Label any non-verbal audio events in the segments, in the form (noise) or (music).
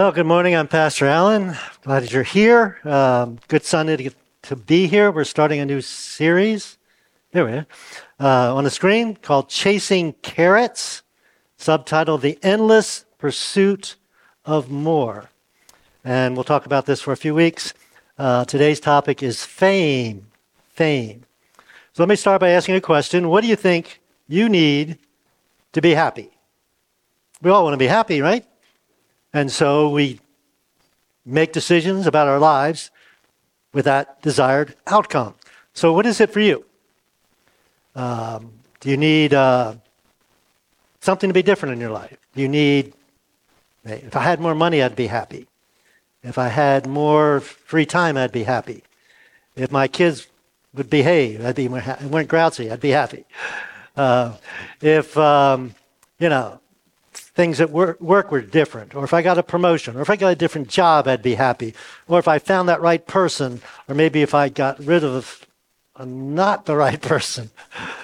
Well, good morning. I'm Pastor Allen. Glad that you're here. Um, good Sunday to, get to be here. We're starting a new series. There we are. Uh, on the screen called Chasing Carrots, subtitled The Endless Pursuit of More. And we'll talk about this for a few weeks. Uh, today's topic is fame. Fame. So let me start by asking a question. What do you think you need to be happy? We all want to be happy, right? And so we make decisions about our lives with that desired outcome. So, what is it for you? Um, do you need uh, something to be different in your life? Do you need, if I had more money, I'd be happy. If I had more free time, I'd be happy. If my kids would behave, I'd be weren't grouchy, I'd be happy. Uh, if, um, you know, things at work, work were different, or if I got a promotion, or if I got a different job, I'd be happy. Or if I found that right person, or maybe if I got rid of not the right (laughs) person.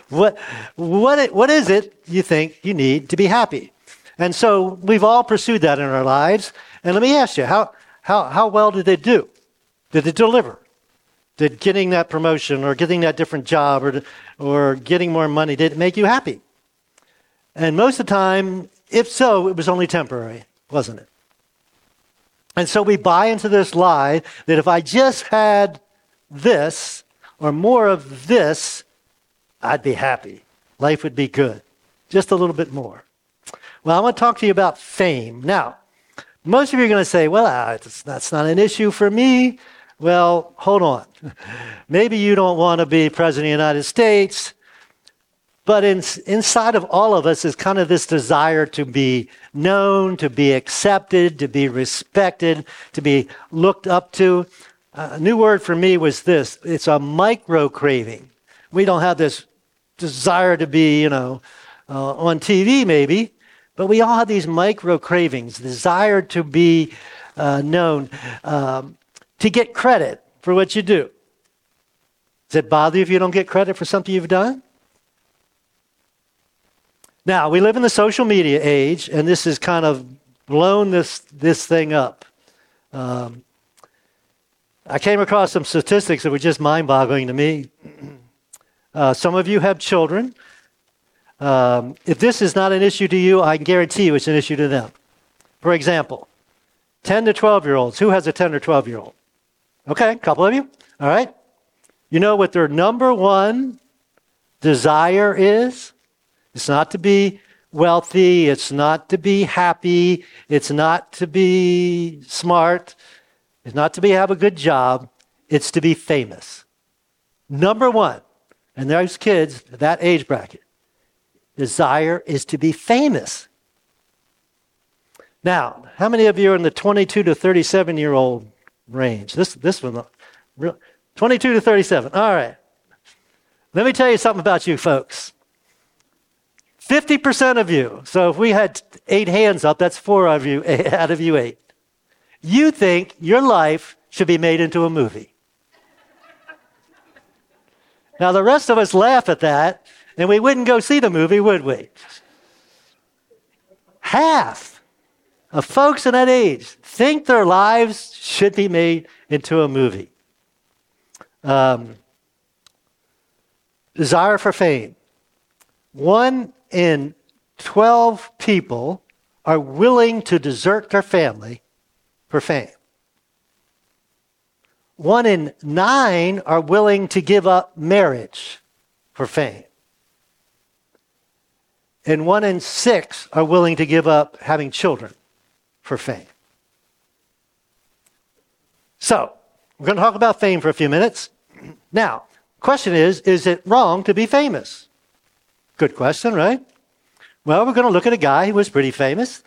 What, what, what is it you think you need to be happy? And so we've all pursued that in our lives. And let me ask you, how, how, how well did they do? Did it deliver? Did getting that promotion or getting that different job or, or getting more money, did it make you happy? And most of the time, if so, it was only temporary, wasn't it? And so we buy into this lie that if I just had this or more of this, I'd be happy. Life would be good. Just a little bit more. Well, I want to talk to you about fame. Now, most of you are going to say, well, uh, that's not an issue for me. Well, hold on. (laughs) Maybe you don't want to be president of the United States. But in, inside of all of us is kind of this desire to be known, to be accepted, to be respected, to be looked up to. A new word for me was this it's a micro craving. We don't have this desire to be, you know, uh, on TV maybe, but we all have these micro cravings, desire to be uh, known, um, to get credit for what you do. Does it bother you if you don't get credit for something you've done? Now, we live in the social media age, and this has kind of blown this, this thing up. Um, I came across some statistics that were just mind boggling to me. (clears throat) Uh, some of you have children. Um, if this is not an issue to you, I can guarantee you it's an issue to them. For example, 10 to 12 year olds. Who has a 10 or 12 year old? Okay, a couple of you. All right. You know what their number one desire is? It's not to be wealthy. It's not to be happy. It's not to be smart. It's not to be have a good job. It's to be famous. Number one, and those kids, that age bracket, desire is to be famous. Now, how many of you are in the 22 to 37 year old range? This, this one, 22 to 37. All right. Let me tell you something about you folks. 50% of you. So if we had eight hands up, that's four of you (laughs) out of you eight. You think your life should be made into a movie. Now, the rest of us laugh at that, and we wouldn't go see the movie, would we? Half of folks in that age think their lives should be made into a movie. Um, desire for fame. One in 12 people are willing to desert their family for fame. One in nine are willing to give up marriage for fame. And one in six are willing to give up having children for fame. So, we're going to talk about fame for a few minutes. (clears throat) Now, question is, is it wrong to be famous? Good question, right? Well, we're going to look at a guy who was pretty famous.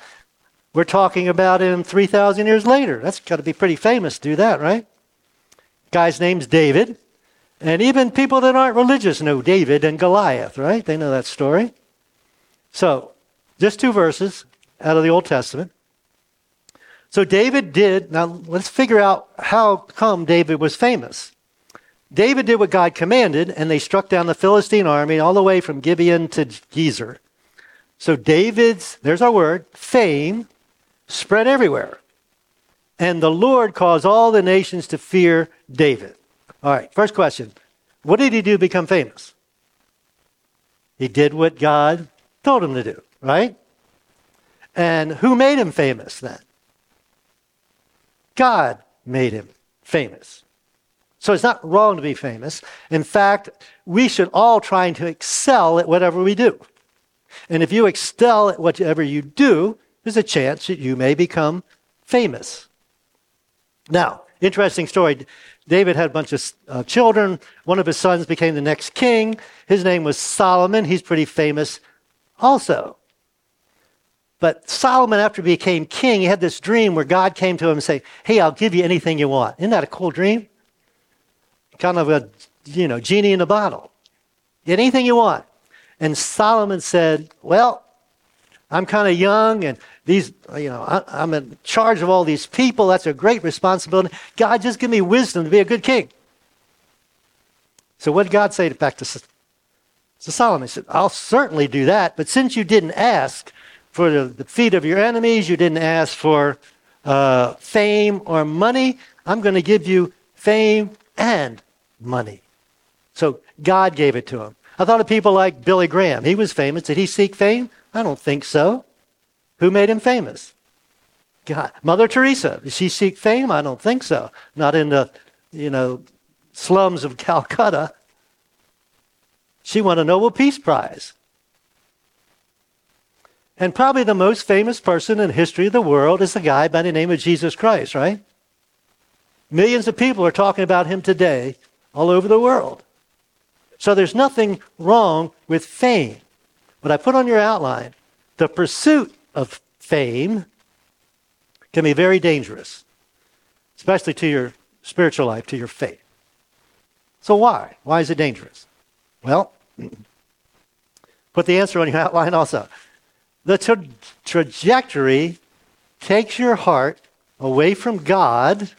We're talking about him 3,000 years later. That's got to be pretty famous to do that, right? Guy's name's David. And even people that aren't religious know David and Goliath, right? They know that story. So, just two verses out of the Old Testament. So, David did, now let's figure out how come David was famous. David did what God commanded, and they struck down the Philistine army all the way from Gibeon to Gezer. So David's, there's our word, fame spread everywhere. and the Lord caused all the nations to fear David. All right, first question. What did he do to become famous? He did what God told him to do, right? And who made him famous then? God made him famous. So it's not wrong to be famous. In fact, we should all try to excel at whatever we do. And if you excel at whatever you do, there's a chance that you may become famous. Now, interesting story. David had a bunch of uh, children. One of his sons became the next king. His name was Solomon. He's pretty famous also. But Solomon, after he became king, he had this dream where God came to him and said, Hey, I'll give you anything you want. Isn't that a cool dream? Kind of a, you know, genie in a bottle. Get anything you want. And Solomon said, Well, I'm kind of young and these, you know, I, am in charge of all these people. That's a great responsibility. God, just give me wisdom to be a good king. So what did God say back to, to Solomon? He said, I'll certainly do that, but since you didn't ask for the, the feet of your enemies, you didn't ask for uh, fame or money, I'm going to give you fame and money. So God gave it to him. I thought of people like Billy Graham. He was famous. Did he seek fame? I don't think so. Who made him famous? God. Mother Teresa. Did she seek fame? I don't think so. Not in the, you know, slums of (laughs) Calcutta. She won a Nobel Peace Prize. And probably the most famous person in history of the world is the guy by the name of Jesus Christ, right? Millions of people are talking about him today all over the world. So there's nothing wrong with fame. But I put on your outline the pursuit of fame can be very dangerous, especially to your spiritual life, to your faith. So, why? Why is it dangerous? Well, (clears throat) put the answer on your (laughs) outline also. The tra- trajectory takes your heart away from God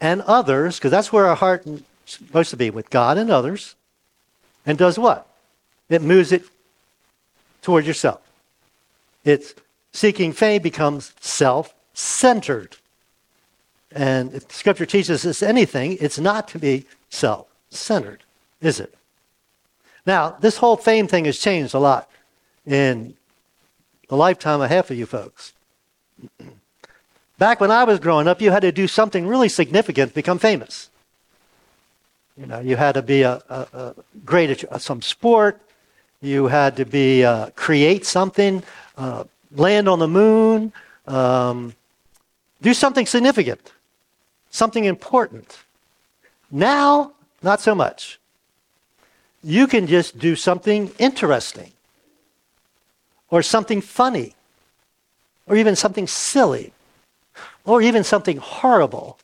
and others, because that's where our heart is supposed to be with God and others, and does what? It moves it toward yourself. It's seeking fame becomes self centered. And if Scripture teaches us anything, it's not to be self centered, is it? Now, this whole fame thing has changed a lot in the lifetime of half of you folks. (clears throat) Back when I was growing up, you had to do something really significant to become famous. You know, you had to be a, a, a great at some sport. You had to be uh, create something, uh, land on the moon, um, do something significant, something important. Now, not so much. You can just do something interesting, or something funny, or even something silly, or even something horrible,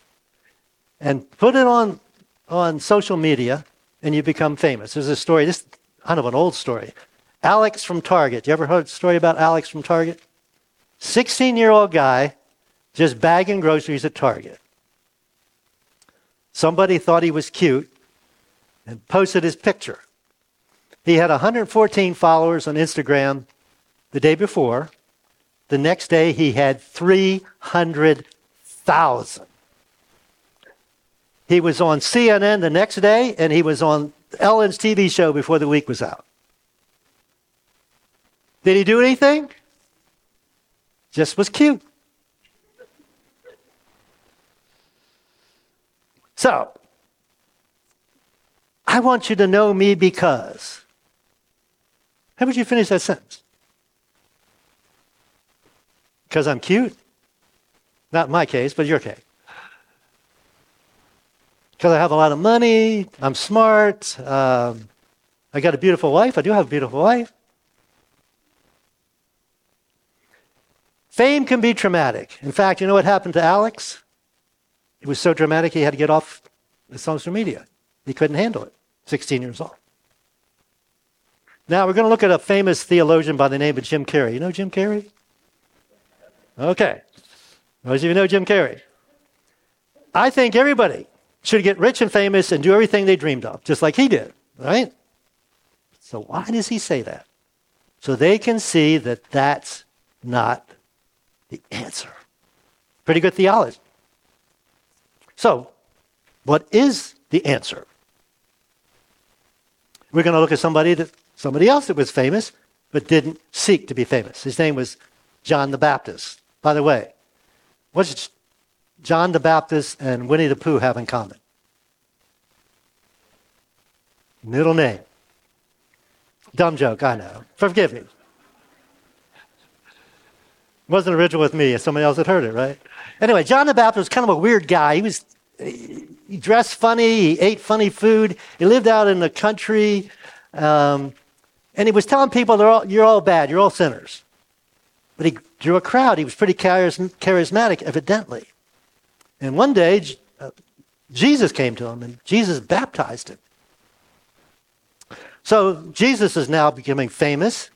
and put it on on social media and you become famous. There's a story, this kind of an old story. Alex from Target. You ever heard a story about Alex from Target? 16 year old guy just bagging groceries at Target. Somebody thought he was cute and posted his picture. He had 114 followers on Instagram the day before. The next day, he had 300,000. He was on CNN the next day, and he was on Ellen's TV show before the week was out. Did he do anything? Just was cute. So, I want you to know me because. How would you finish that sentence? Because I'm cute? Not my case, but your case because I have a lot of money, I'm smart, um, I got a beautiful wife. I do have a beautiful wife. Fame can be traumatic. In fact, you know what happened to Alex? It was so dramatic he had to get off the social media. He couldn't handle it. 16 years old. Now we're going to look at a famous theologian by the name of Jim Carrey. You know Jim Carrey? Okay. Those of you know Jim Carrey. I think everybody should get rich and famous and do everything they dreamed of, just like he did, right? So why does he say that? So they can see that that's not the answer. Pretty good theology. So, what is the answer? We're going to look at somebody that somebody else that was famous but didn't seek to be famous. His name was John the Baptist. By the way, what does John the Baptist and Winnie the Pooh have in common? Middle name. Dumb joke, I know. Forgive me. It Wasn't original with me. Somebody else had heard it, right? Anyway, John the Baptist was kind of a weird guy. He was he dressed funny. He ate funny food. He lived out in the country, um, and he was telling people, all, "You're all bad. You're all sinners." But he drew a crowd. He was pretty charismatic, evidently. And one day, uh, Jesus came to him, and Jesus baptized him. So Jesus is now becoming famous.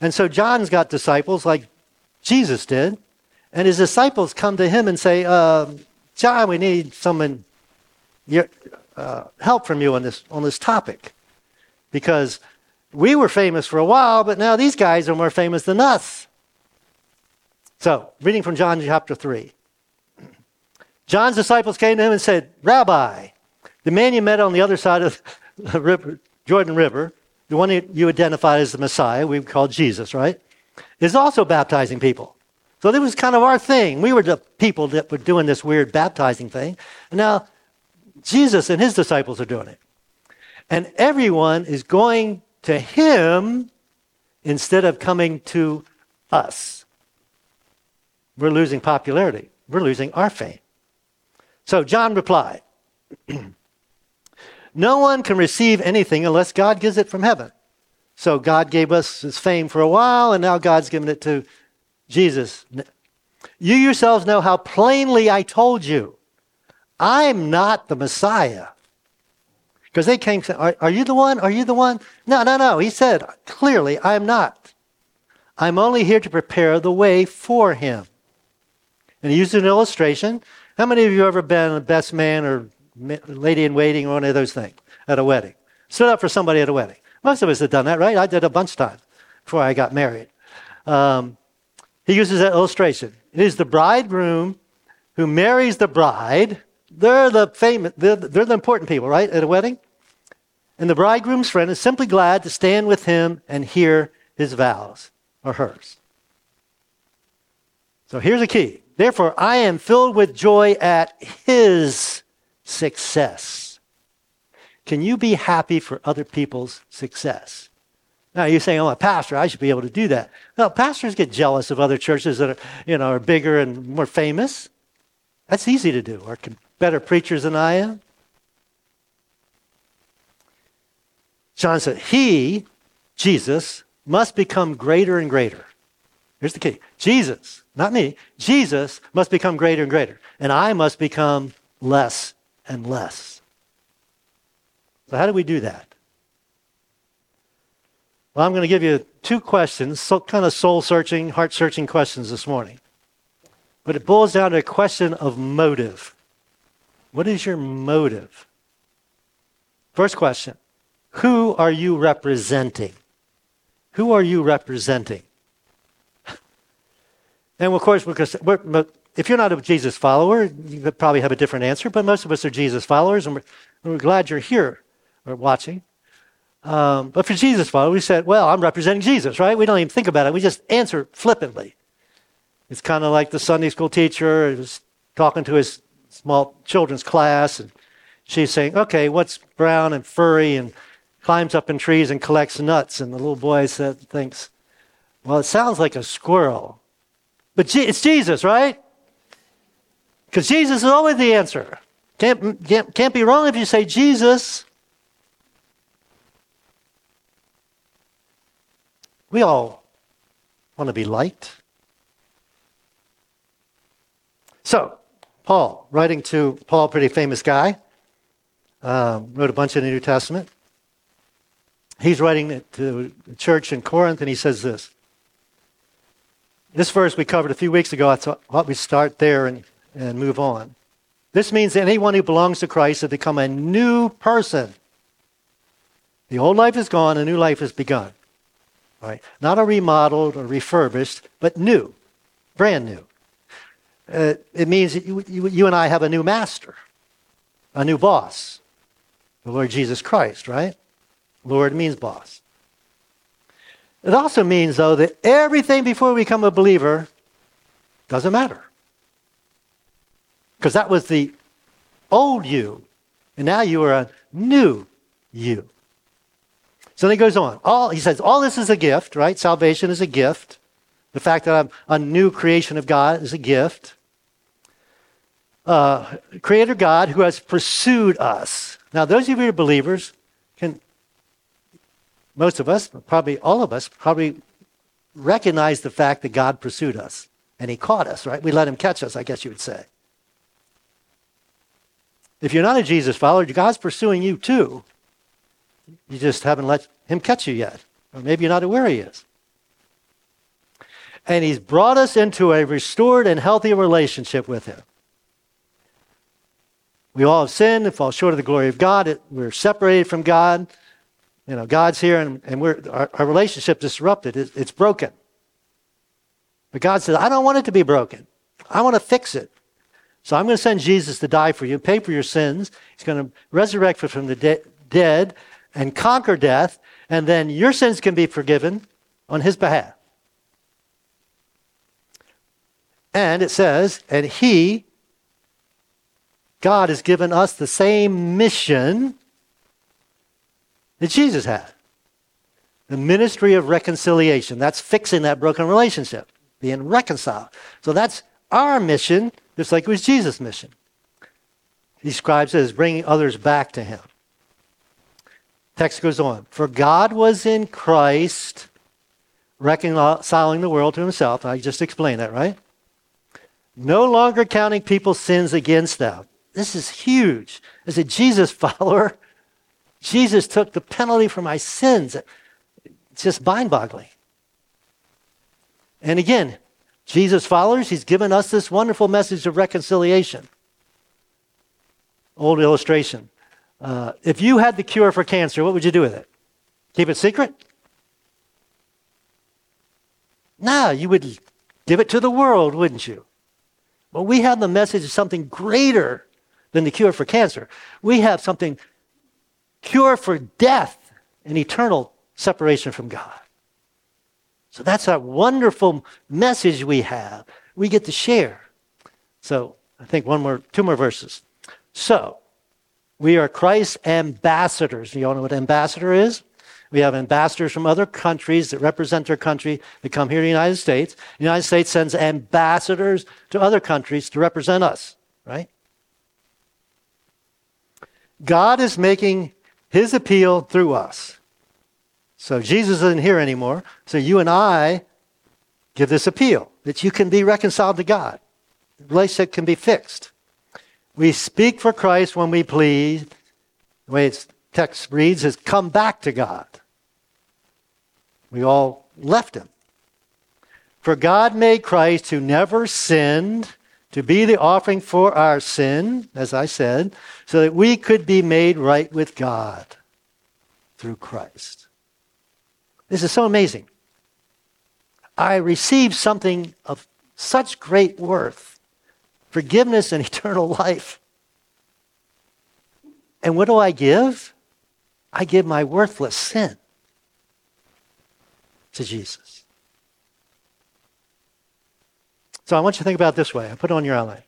And so John's got disciples like Jesus did. And his disciples come to him and say, uh, John, we need some uh, help from you on this, on this topic. Because we were famous for a while, but now these guys are more famous than us. So, reading from John chapter 3. John's disciples came to him and said, Rabbi, the man you met on the other side of the river, Jordan River, the one you identified as the Messiah, we call Jesus, right, is also baptizing people. So this was kind of our thing. We were the people that were doing this weird baptizing thing. Now Jesus and his disciples are doing it. And everyone is going to him instead of coming to us. We're losing popularity. We're losing our fame. So John replied, (clears throat) No one can receive anything unless God gives it from heaven. So God gave us his fame for a while, and now God's given it to Jesus. You yourselves know how plainly I told you, I'm not the Messiah. Because they came saying, are, are you the one? Are you the one? No, no, no. He said, clearly, I am not. I'm only here to prepare the way for him. And he used an illustration. How many of you have ever been a best man or lady in waiting or one of those things at a wedding. Stood up for somebody at a wedding. Most of us have done that, right? I did a bunch of times before I got married. Um, he uses that illustration. It is the bridegroom who marries the bride. They're the famous, they're, they're the important people, right, at a wedding? And the bridegroom's friend is simply glad to stand with him and hear his vows or hers. So here's a key. Therefore, I am filled with joy at his success. Can you be happy for other people's success? Now you're saying, "Oh, a pastor. I should be able to do that." No, pastors get jealous of other churches that are, you know, are bigger and more famous. That's easy to do. Are better preachers than I am. John said, "He, Jesus, must become greater and greater." Here's the key: Jesus, not me. Jesus must become greater and greater, and I must become less and less. So, how do we do that? Well, I'm going to give you two questions, so kind of soul searching, heart searching questions this morning. But it boils down to a question of motive. What is your motive? First question Who are you representing? Who are you representing? And of course, because if you're not a Jesus follower, you probably have a different answer, but most of us are Jesus followers, and we're, we're glad you're here or watching. Um, but for Jesus followers, we said, well, I'm representing Jesus, right? We don't even think about it. We just answer flippantly. It's kind of like the Sunday school teacher was talking to his small children's class, and she's saying, okay, what's brown and furry and climbs up in trees and collects nuts? And the little boy said, thinks, well, it sounds like a squirrel. But it's Jesus, right? Because Jesus is always the answer. Can't, can't, can't be wrong if you say Jesus. We all want to be liked. So, Paul, writing to Paul, pretty famous guy, um, wrote a bunch in the New Testament. He's writing to the church in Corinth, and he says this. This verse we covered a few weeks ago. I thought we'd start there and and move on. This means that anyone who belongs to Christ has become a new person. The old life is gone, a new life has begun. Right? Not a remodeled or refurbished, but new, brand new. Uh, it means that you, you, you and I have a new master, a new boss, the Lord Jesus Christ, right? Lord means boss. It also means, though, that everything before we become a believer doesn't matter. Because that was the old you, and now you are a new you. So then he goes on. All he says, all this is a gift, right? Salvation is a gift. The fact that I'm a new creation of God is a gift. Uh, Creator God who has pursued us. Now, those of you who are believers most of us, probably all of us, probably recognize the fact that God pursued us and He caught us, right? We let Him catch us, I guess you would say. If you're not a Jesus follower, God's pursuing you too. You just haven't let him catch you yet. Or maybe you're not aware he is. And he's brought us into a restored and healthy relationship with him. We all have sinned and fall short of the glory of God. We're separated from God. You know, God's here and, and we're, our, our relationship disrupted. It, it's broken. But God says, I don't want it to be broken. I want to fix it. So I'm going to send Jesus to die for you, pay for your sins. He's going to resurrect from the de- dead and conquer death, and then your sins can be forgiven on his behalf. And it says, and he, God has given us the same mission that Jesus had the ministry of reconciliation. That's fixing that broken relationship, being reconciled. So that's our mission, just like it was Jesus' mission. He describes it as bringing others back to him. Text goes on. For God was in Christ reconciling the world to himself. I just explained that, right? No longer counting people's sins against them. This is huge. As a Jesus (laughs) follower, Jesus took the penalty for my sins. It's just mind boggling. And again, Jesus followers, he's given us this wonderful message of reconciliation. Old illustration. Uh, if you had the cure for cancer, what would you do with it? Keep it secret? No, you would give it to the world, wouldn't you? But we have the message of something greater than the cure for cancer. We have something cure for death and eternal separation from God. So that's a wonderful message we have. We get to share. So I think one more, two more verses. So we are Christ's ambassadors. You all know what ambassador is? We have ambassadors from other countries that represent their country that come here to the United States. The United States sends ambassadors to other countries to represent us, right? God is making his appeal through us. So Jesus isn't here anymore. So you and I give this appeal that you can be reconciled to God. The relationship can be fixed. We speak for Christ when we please. The way its text reads is come back to God. We all left him. For God made Christ, who never sinned, to be the offering for our sin, as I said, so that we could be made right with God through Christ. This is so amazing. I received something of such great worth forgiveness and (laughs) eternal life. And what do I give? I give my worthless sin to Jesus. So I want you to think about this way. I put it on your outline.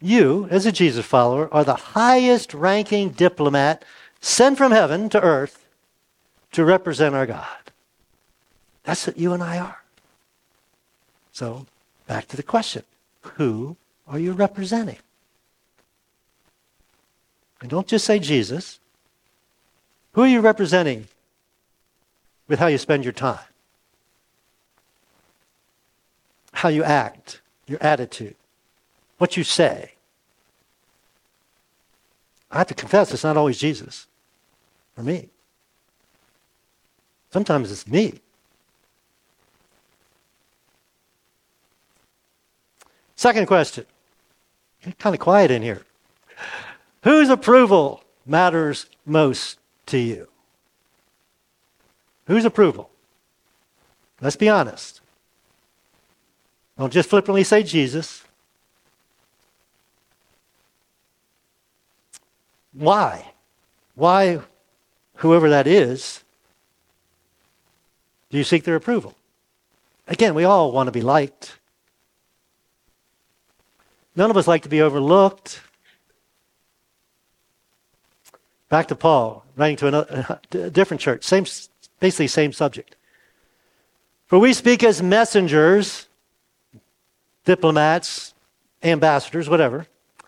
You, as a Jesus follower, are the highest ranking diplomat sent from heaven to earth to represent our God. That's what you and I are. So, back to the question who are you representing? And don't just say Jesus. Who are you representing with how you spend your time? How you act, your attitude, what you say. I have to confess, it's not always Jesus or me. Sometimes it's me. Second question kind of quiet in here. Whose approval matters most to you? Whose approval? Let's be honest. Don't just flippantly say Jesus. Why? Why, whoever that is, do you seek their approval? Again, we all want to be liked. None of us like to be overlooked. Back to Paul, writing to another, (laughs) a different church, same, basically same subject. For we speak as messengers diplomats, ambassadors, whatever,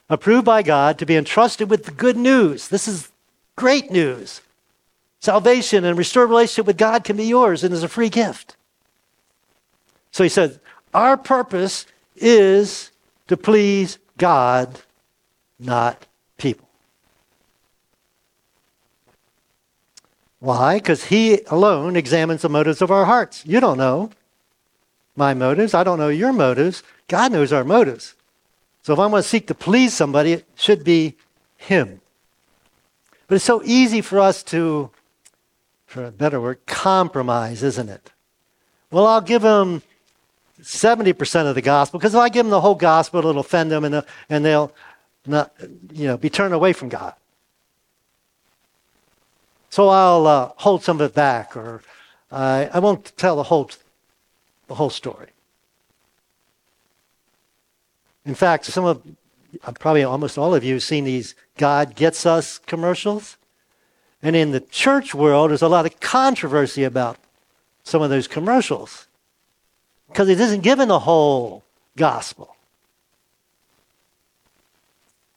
approved by God to be entrusted with the good news. This is great news. Salvation and restored relationship with God can be yours and is a free gift. So he said, Our purpose is to please God, not people. Why? Because He alone examines the motives of our hearts. You don't know my motives. I don't know your motives. God knows our motives. So if I'm going to seek to please somebody, it should be Him. But it's so easy for us to, for a better word, compromise, isn't it? Well, I'll give them 70% of the gospel because if I give them the whole gospel, it'll offend them and, they'll, and they'll not, you know, be turned away from God. So I'll uh, hold some of it back, or uh, I won't tell the whole, the whole story. In fact, some of, uh, probably almost all of you have seen these God Gets Us commercials. And in the church world, there's a lot of controversy about some of those commercials because it isn't given the whole gospel.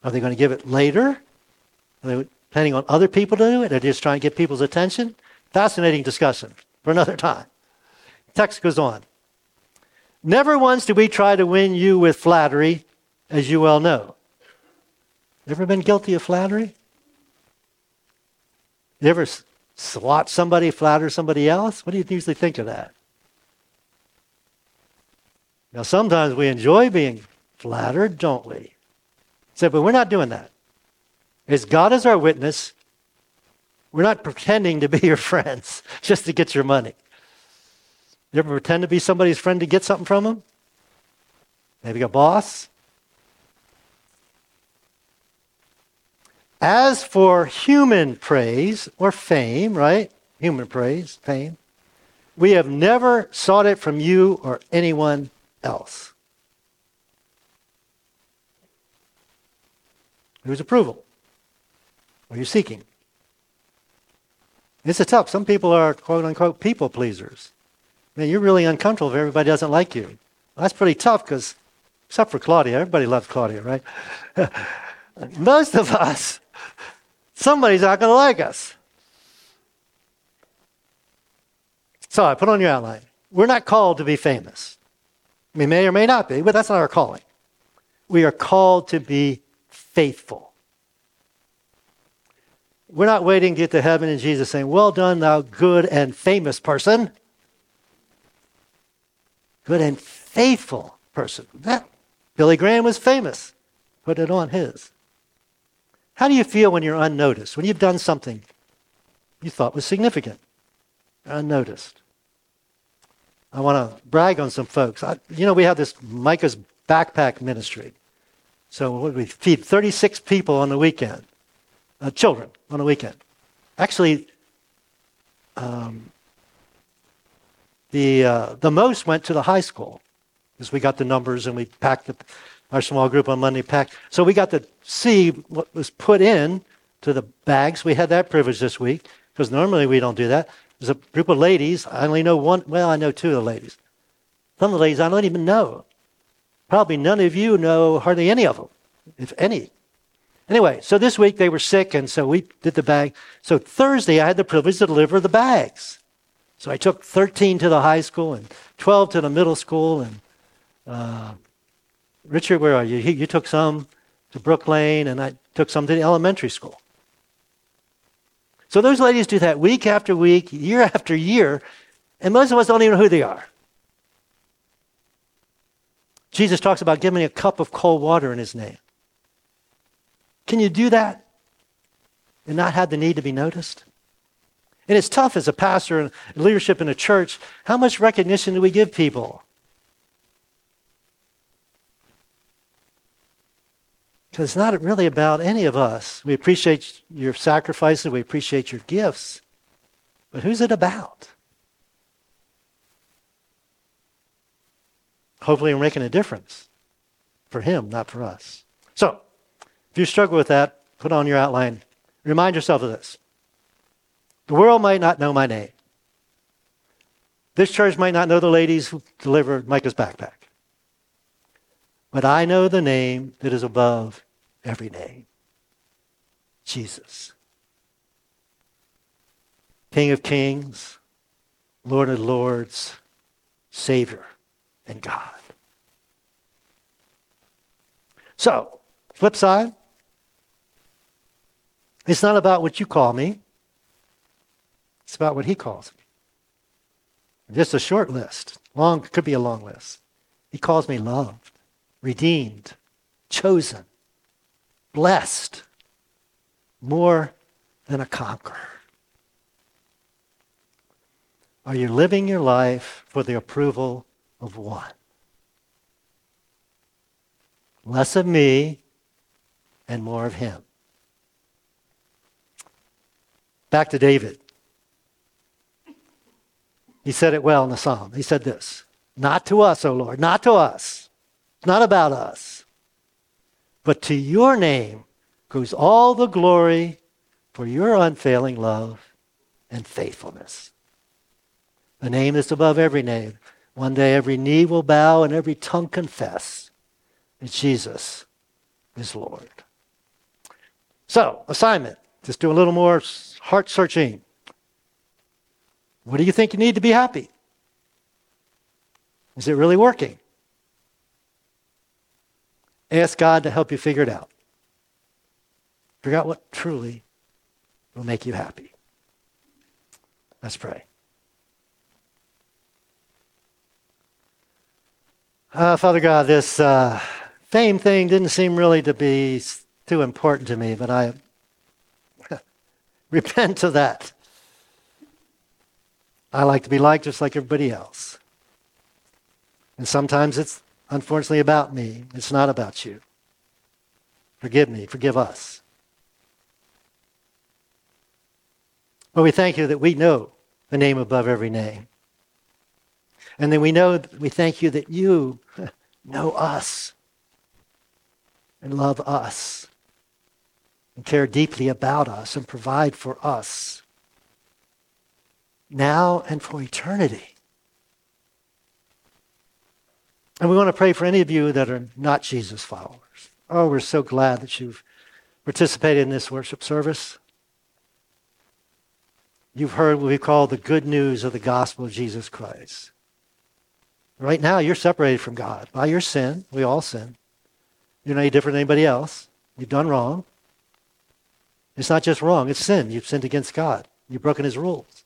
Are they going to give it later? Are they planning on other people to do it? They're just trying to get people's attention? Fascinating discussion for another (laughs) time. Text goes on. Never once did we try to win you with flattery, as you well know. Ever been guilty of flattery? You ever swat somebody, flatter somebody else? What do you usually think of that? Now, sometimes we enjoy being flattered, don't we? So, but we're not doing that. As God is our witness, we're not pretending to be your (laughs) friends just to get your money. You ever pretend to be somebody's friend to get something from them? Maybe a boss? As for human praise or fame, right? Human praise, fame, we have never sought it from you or anyone else. Whose approval? Are you seeking? It's a tough. Some people are quote unquote people pleasers. I mean, you're really uncomfortable if everybody doesn't like you. Well, that's pretty tough because, except for Claudia, everybody loves Claudia, right? (laughs) Most of us, somebody's not going to like us. So I put on your outline. We're not called to be famous. We may or may not be, but that's not our calling. We are called to be faithful. We're not waiting to get to heaven and Jesus saying, Well done, thou good and famous person. Good and faithful person. That, Billy Graham was famous. Put it on his. How do you feel when you're unnoticed? When you've done something you thought was significant, unnoticed? I want to brag on some folks. I, you know, we have this Micah's backpack ministry. So we feed 36 people on the weekend, uh, children on the weekend. Actually, um, the uh, the most went to the high school because we got the numbers and we packed the, our small group on Monday packed. So we got to see what was put in to the bags. We had that privilege this week because normally we don't do that. There's a group of ladies. I only know one. Well, I know two of the ladies. Some of the ladies I don't even know. Probably none of you know hardly any of them, if any. Anyway, so this week they were sick, and so we did the bag. So Thursday I had the privilege to deliver the bags. So I took 13 to the high school and 12 to the middle school. And uh, Richard, where are you? You took some to Brook Lane, and I took some to the elementary school. So those ladies do that week after week, year after year, and most of us don't even know who they are. Jesus talks about giving a cup of cold water in his name. Can you do that and not have the need to be noticed? And it's tough as a pastor and leadership in a church. How much recognition do we give people? Because it's not really about any of us. We appreciate your sacrifices, we appreciate your gifts. But who's it about? Hopefully, we're making a difference for Him, not for us. So, if you struggle with that, put on your outline. Remind yourself of this. The world might not know my name. This church might not know the ladies who delivered Micah's backpack. But I know the name that is above every name Jesus. King of kings, Lord of lords, Savior, and God. So, flip side, it's not about what you call me, it's about what He calls me. Just a short list. Long could be a long list. He calls me loved redeemed, chosen, blessed, more than a conqueror. Are you living your life for the approval of one? Less of me and more of him. Back to David. He said it well in the psalm. He said this Not to us, O Lord, not to us it's not about us. But to your name goes all the glory for your unfailing love and faithfulness. The name that's above every name. One day every knee will bow and every tongue confess that Jesus is Lord. So, assignment. Just do a little more heart searching. What do you think you need to be happy? Is it really working? Ask God to help you figure it out. Figure out what truly will make you happy. Let's pray. Uh, Father God, this uh, fame thing didn't seem really to be too important to me, but I (laughs) repent of that. I like to be liked just like everybody else. And sometimes it's unfortunately about me. It's not about you. Forgive me. Forgive us. But we thank you that we know the name above every name. And then we know, we thank you that you (laughs) know us and love us and care deeply about us and provide for us now and for eternity. And we want to pray for any of you that are not Jesus followers. Oh, we're so glad that you've participated in this worship service. You've heard what we call the good news of the gospel of Jesus Christ. Right now, you're separated from God by your sin. We all sin. You're not any different than anybody else. You've done wrong. It's not just wrong, it's sin. You've sinned against God. You've broken his rules.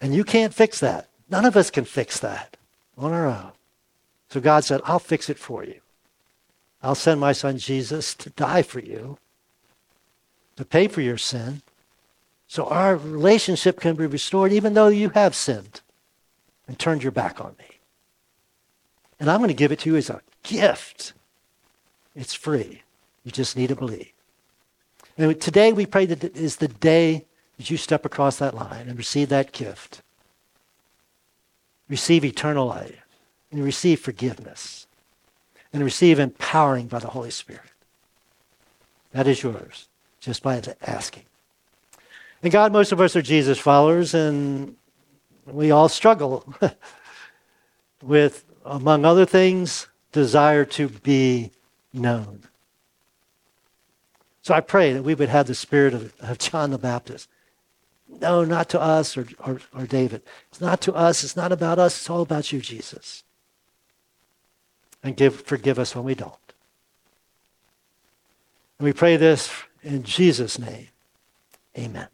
And you can't fix that. None of us can fix that on our own. So God said, I'll fix it for you. I'll send my son Jesus to die for you, to pay for your sin, so our relationship can be restored even though you have sinned and turned your back on me. And I'm going to give it to you as a gift. It's free. You just need to believe. And today we pray that is the day that you step across that line and receive that gift receive eternal life and receive forgiveness and receive empowering by the Holy Spirit. That is yours just by the asking. And God, most of us are Jesus followers, and we all struggle (laughs) with, among other things, desire to be known. So I pray that we would have the spirit of, of John the Baptist no, not to us or, or, or David. It's not to us. It's not about us. It's all about you, Jesus. And give, forgive us when we don't. And we pray this in Jesus' name. Amen.